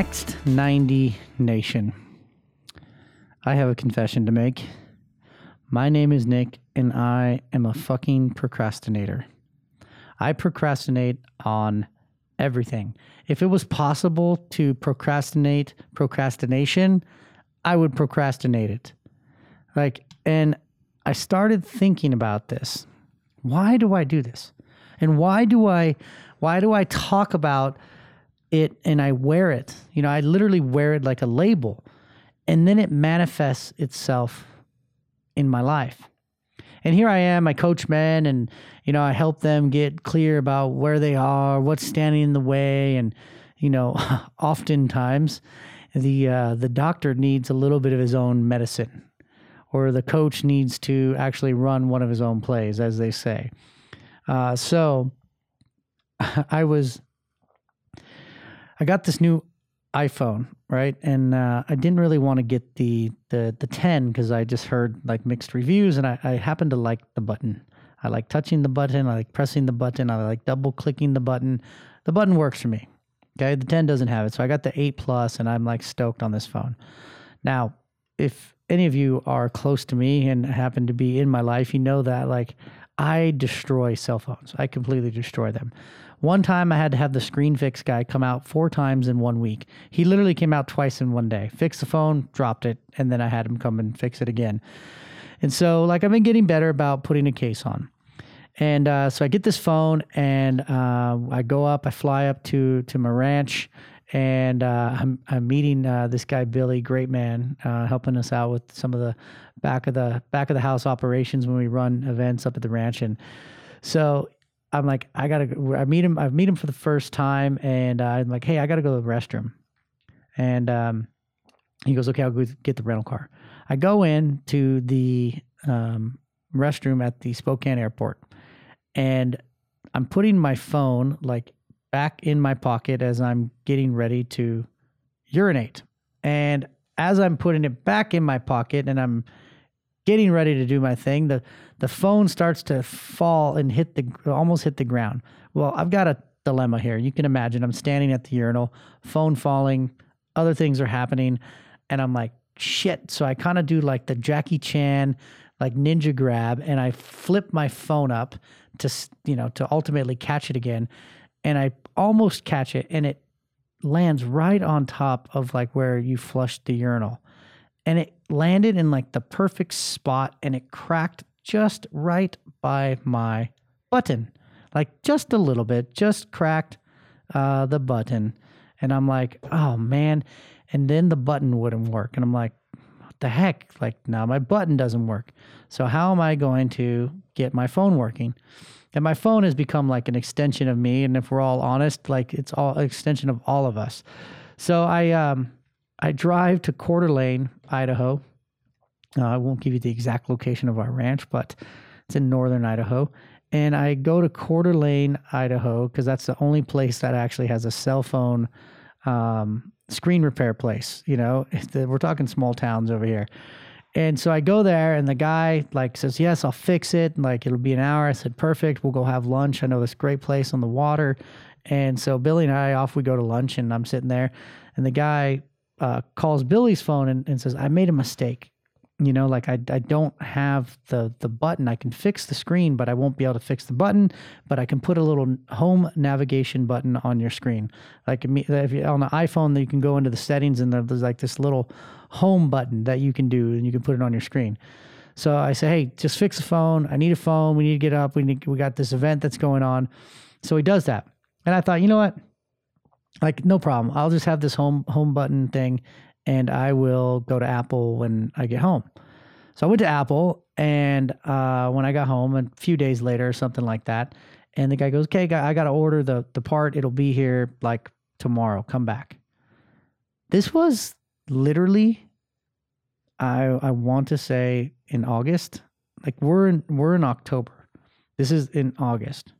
Next 90 Nation. I have a confession to make. My name is Nick, and I am a fucking procrastinator. I procrastinate on everything. If it was possible to procrastinate procrastination, I would procrastinate it. Like, and I started thinking about this. Why do I do this? And why do I why do I talk about it and I wear it? You know, I literally wear it like a label. And then it manifests itself in my life. And here I am, I coach men and you know, I help them get clear about where they are, what's standing in the way and you know, oftentimes the uh, the doctor needs a little bit of his own medicine or the coach needs to actually run one of his own plays as they say. Uh, so I was I got this new iPhone, right? And uh, I didn't really want to get the the the 10 because I just heard like mixed reviews, and I, I happen to like the button. I like touching the button. I like pressing the button. I like double clicking the button. The button works for me. Okay, the 10 doesn't have it, so I got the 8 Plus, and I'm like stoked on this phone. Now, if any of you are close to me and happen to be in my life, you know that like I destroy cell phones. I completely destroy them. One time I had to have the screen fix guy come out four times in one week. He literally came out twice in one day, fixed the phone, dropped it, and then I had him come and fix it again. And so, like, I've been getting better about putting a case on. And uh, so I get this phone and uh, I go up, I fly up to, to my ranch and uh, I'm, I'm meeting uh, this guy Billy, great man, uh, helping us out with some of the back of the back of the house operations when we run events up at the ranch. And so I'm like, I gotta. I meet him. I meet him for the first time, and uh, I'm like, hey, I gotta go to the restroom. And um, he goes, okay, I'll go get the rental car. I go in to the um, restroom at the Spokane airport, and I'm putting my phone like back in my pocket as I'm getting ready to urinate. And as I'm putting it back in my pocket and I'm getting ready to do my thing, the the phone starts to fall and hit the almost hit the ground. Well, I've got a dilemma here. You can imagine I'm standing at the urinal, phone falling, other things are happening, and I'm like, shit. So I kind of do like the Jackie Chan like ninja grab and I flip my phone up to you know to ultimately catch it again and I almost catch it and it lands right on top of like where you flushed the urinal and it landed in like the perfect spot and it cracked just right by my button like just a little bit just cracked uh, the button. And i'm like oh man. And then the button wouldn't work. And i'm like what the heck? Like now my button doesn't work. So how am i going to get my phone working? And my phone has become like an extension of me. And if we're all honest like it's all extension of all of us. So i um I drive to Coeur d'Alene, Idaho. Uh, I won't give you the exact location of our ranch, but it's in northern Idaho. And I go to Coeur d'Alene, Idaho, because that's the only place that actually has a cell phone um, screen repair place. You know, we're talking small towns over here. And so I go there, and the guy like says, "Yes, I'll fix it. Like it'll be an hour." I said, "Perfect. We'll go have lunch. I know this great place on the water." And so Billy and I off we go to lunch, and I'm sitting there, and the guy uh, calls Billy's phone and, and says, I made a mistake. You know, like I, I don't have the, the button. I can fix the screen, but I won't be able to fix the button. But I can put a little home navigation button on your screen. Like if you, on the iPhone, you can go into the settings and there's like this little home button that you can do and you can put it on your screen. So I say, hey, just fix the phone. I need a phone. We need to get up. We need we got this event that's going on. So he does that. And I thought, you know what? like no problem. I'll just have this home home button thing, and I will go to Apple when I get home. So I went to Apple, and uh, when I got home, a few days later, something like that, and the guy goes, "Okay, I got to order the the part. It'll be here like tomorrow. Come back." This was literally, I I want to say in August. Like we're in we're in October. This is in August.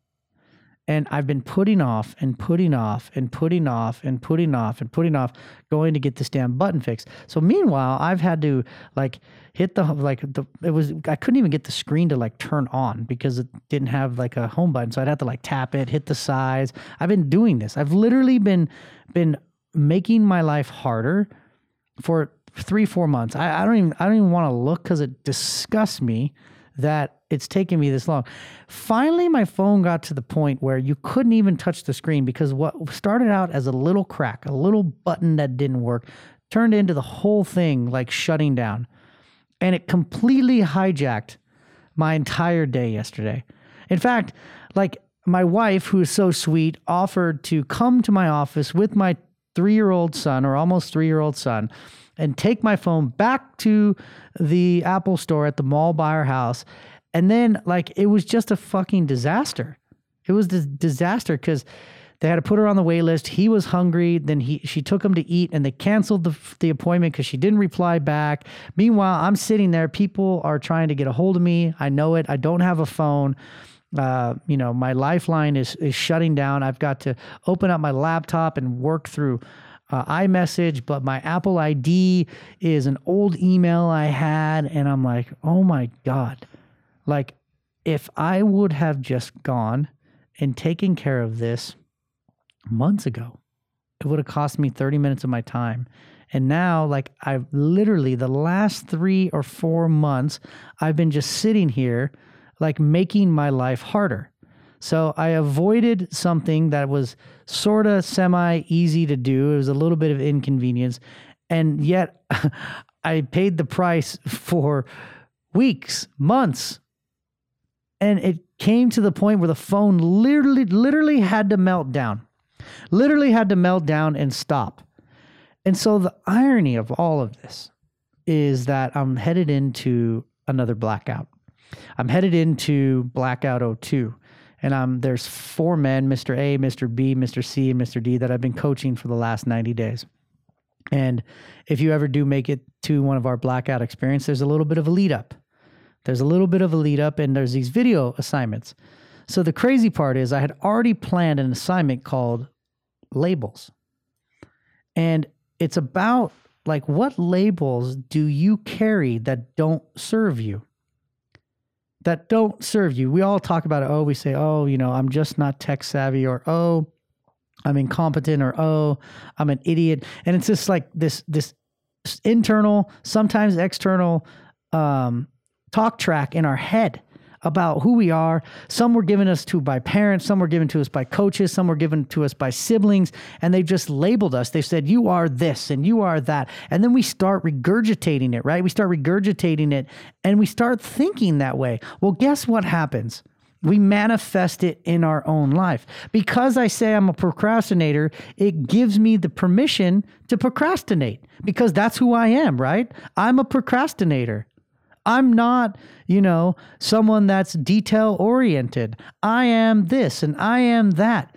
And I've been putting off and putting off and putting off and putting off and putting off going to get this damn button fixed. So meanwhile, I've had to like hit the like the it was I couldn't even get the screen to like turn on because it didn't have like a home button. So I'd have to like tap it, hit the size. I've been doing this. I've literally been been making my life harder for three, four months. I, I don't even I don't even want to look because it disgusts me that it's taken me this long. Finally, my phone got to the point where you couldn't even touch the screen because what started out as a little crack, a little button that didn't work, turned into the whole thing like shutting down. And it completely hijacked my entire day yesterday. In fact, like my wife, who is so sweet, offered to come to my office with my three year old son or almost three year old son and take my phone back to the Apple store at the mall by our house. And then, like, it was just a fucking disaster. It was a disaster because they had to put her on the wait list. He was hungry. Then he she took him to eat, and they canceled the the appointment because she didn't reply back. Meanwhile, I'm sitting there. People are trying to get a hold of me. I know it. I don't have a phone. Uh, you know, my lifeline is is shutting down. I've got to open up my laptop and work through uh, iMessage, but my Apple ID is an old email I had, and I'm like, oh my god, like if I would have just gone and taken care of this months ago, it would have cost me 30 minutes of my time. And now, like, I've literally the last three or four months, I've been just sitting here like making my life harder. So I avoided something that was sort of semi easy to do. It was a little bit of inconvenience. And yet I paid the price for weeks, months. And it came to the point where the phone literally, literally had to melt down, literally had to melt down and stop. And so the irony of all of this is that I'm headed into another blackout. I'm headed into Blackout 02. And um, there's four men, Mr. A, Mr. B, Mr. C, and Mr. D, that I've been coaching for the last 90 days. And if you ever do make it to one of our blackout experience, there's a little bit of a lead up. There's a little bit of a lead up, and there's these video assignments. So the crazy part is, I had already planned an assignment called labels. And it's about like what labels do you carry that don't serve you? That don't serve you. We all talk about it. Oh, we say, oh, you know, I'm just not tech savvy, or oh, I'm incompetent, or oh, I'm an idiot. And it's just like this this internal, sometimes external um, talk track in our head about who we are. Some were given us to by parents, some were given to us by coaches, some were given to us by siblings, and they've just labeled us. They've said, You are this and you are that. And then we start regurgitating it, right? We start regurgitating it and we start thinking that way. Well, guess what happens? We manifest it in our own life. Because I say I'm a procrastinator, it gives me the permission to procrastinate because that's who I am, right? I'm a procrastinator. I'm not, you know, someone that's detail oriented. I am this and I am that.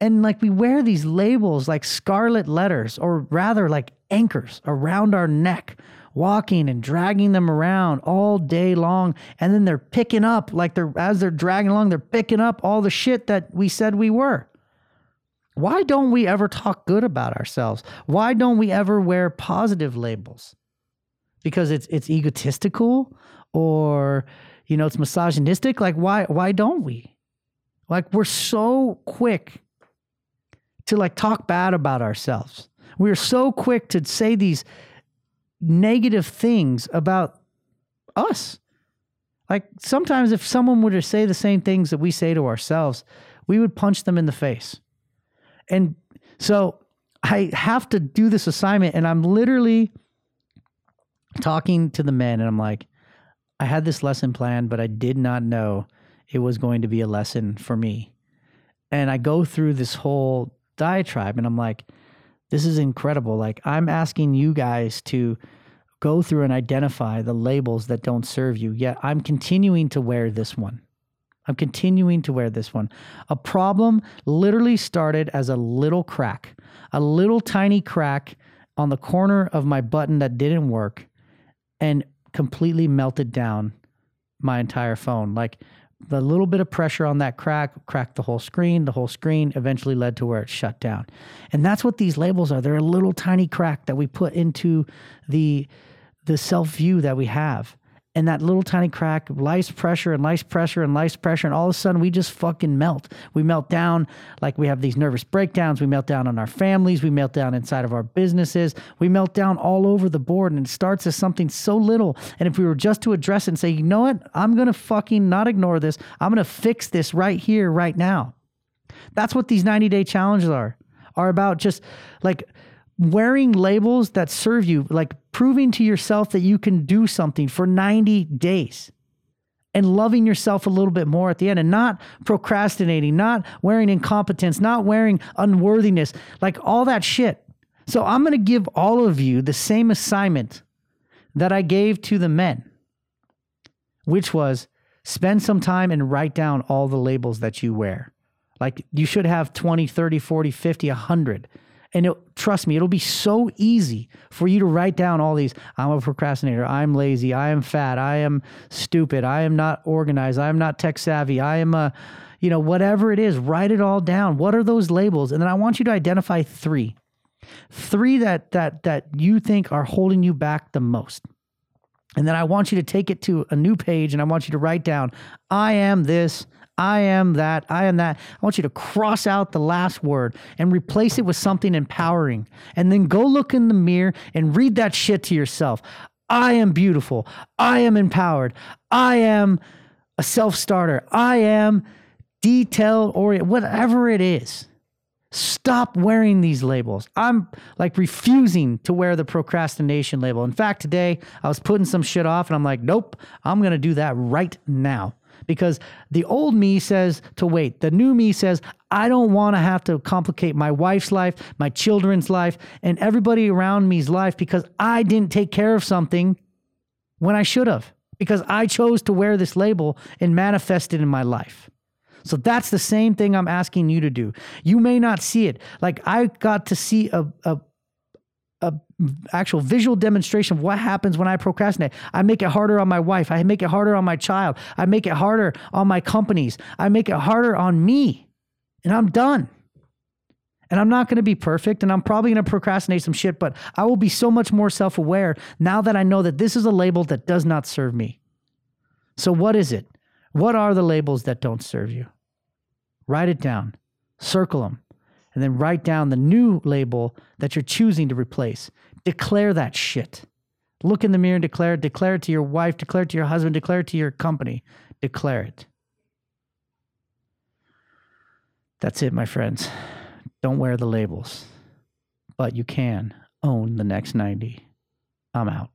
And like we wear these labels like scarlet letters, or rather like anchors around our neck, walking and dragging them around all day long. And then they're picking up, like they're as they're dragging along, they're picking up all the shit that we said we were. Why don't we ever talk good about ourselves? Why don't we ever wear positive labels? Because it's it's egotistical or you know it's misogynistic? Like why why don't we? Like we're so quick to like talk bad about ourselves. We're so quick to say these negative things about us. Like sometimes if someone were to say the same things that we say to ourselves we would punch them in the face. And so i have to do this assignment and i'm literally talking to the men, and I'm like, I had this lesson planned, but I did not know it was going to be a lesson for me. And I go through this whole diatribe, and I'm like, this is incredible. Like, I'm asking you guys to go through and identify the labels that don't serve you, yet I'm continuing to wear this one. I'm continuing to wear this one. A problem literally started as a little crack, a little tiny crack on the corner of my button that didn't work and completely melted down my entire phone. Like the little bit of pressure on that crack cracked the whole screen. The whole screen eventually led to where it shut down. And that's what these labels are. They're a little tiny crack that we put into the the self view that we have. And that little tiny crack, life's pressure and life's pressure and life's pressure, and all of a sudden we just fucking melt. We melt down like we have these nervous breakdowns. We melt down on our families. We melt down inside of our businesses. We melt down all over the board, and it starts as something so little. And if we were just to address it and say, you know what, I'm gonna fucking not ignore this. I'm gonna fix this right here, right now. That's what these 90 day challenges are. Are about just like wearing labels that serve you, like proving to yourself that you can do something for 90 days and loving yourself a little bit more at the end and not procrastinating, not wearing incompetence, not wearing unworthiness, like all that shit. So I'm going to give all of you the same assignment that I gave to the men, which was spend some time and write down all the labels that you wear. Like you should have 20, 30, 40, 50, 100 and it, trust me, it'll be so easy for you to write down all these. I'm a procrastinator. I'm lazy. I am fat. I am stupid. I am not organized. I am not tech savvy. I am a, you know, whatever it is, write it all down. What are those labels? And then I want you to identify three. Three that that that you think are holding you back the most. And then I want you to take it to a new page and I want you to write down, I am this, I am that, I am that. I want you to cross out the last word and replace it with something empowering. And then go look in the mirror and read that shit to yourself. I am beautiful. I am empowered. I am a self starter. I am detail oriented, whatever it is. Stop wearing these labels. I'm like refusing to wear the procrastination label. In fact, today I was putting some shit off and I'm like, nope, I'm going to do that right now because the old me says to wait. The new me says, I don't want to have to complicate my wife's life, my children's life, and everybody around me's life because I didn't take care of something when I should have, because I chose to wear this label and manifest it in my life. So that's the same thing I'm asking you to do. You may not see it. Like I got to see a, a actual visual demonstration of what happens when I procrastinate. I make it harder on my wife. I make it harder on my child. I make it harder on my companies. I make it harder on me. And I'm done. And I'm not going to be perfect and I'm probably going to procrastinate some shit, but I will be so much more self aware now that I know that this is a label that does not serve me. So, what is it? What are the labels that don't serve you? Write it down, circle them, and then write down the new label that you're choosing to replace. Declare that shit. Look in the mirror and declare it. Declare it to your wife, declare it to your husband, declare it to your company. Declare it. That's it, my friends. Don't wear the labels, but you can own the next 90. I'm out.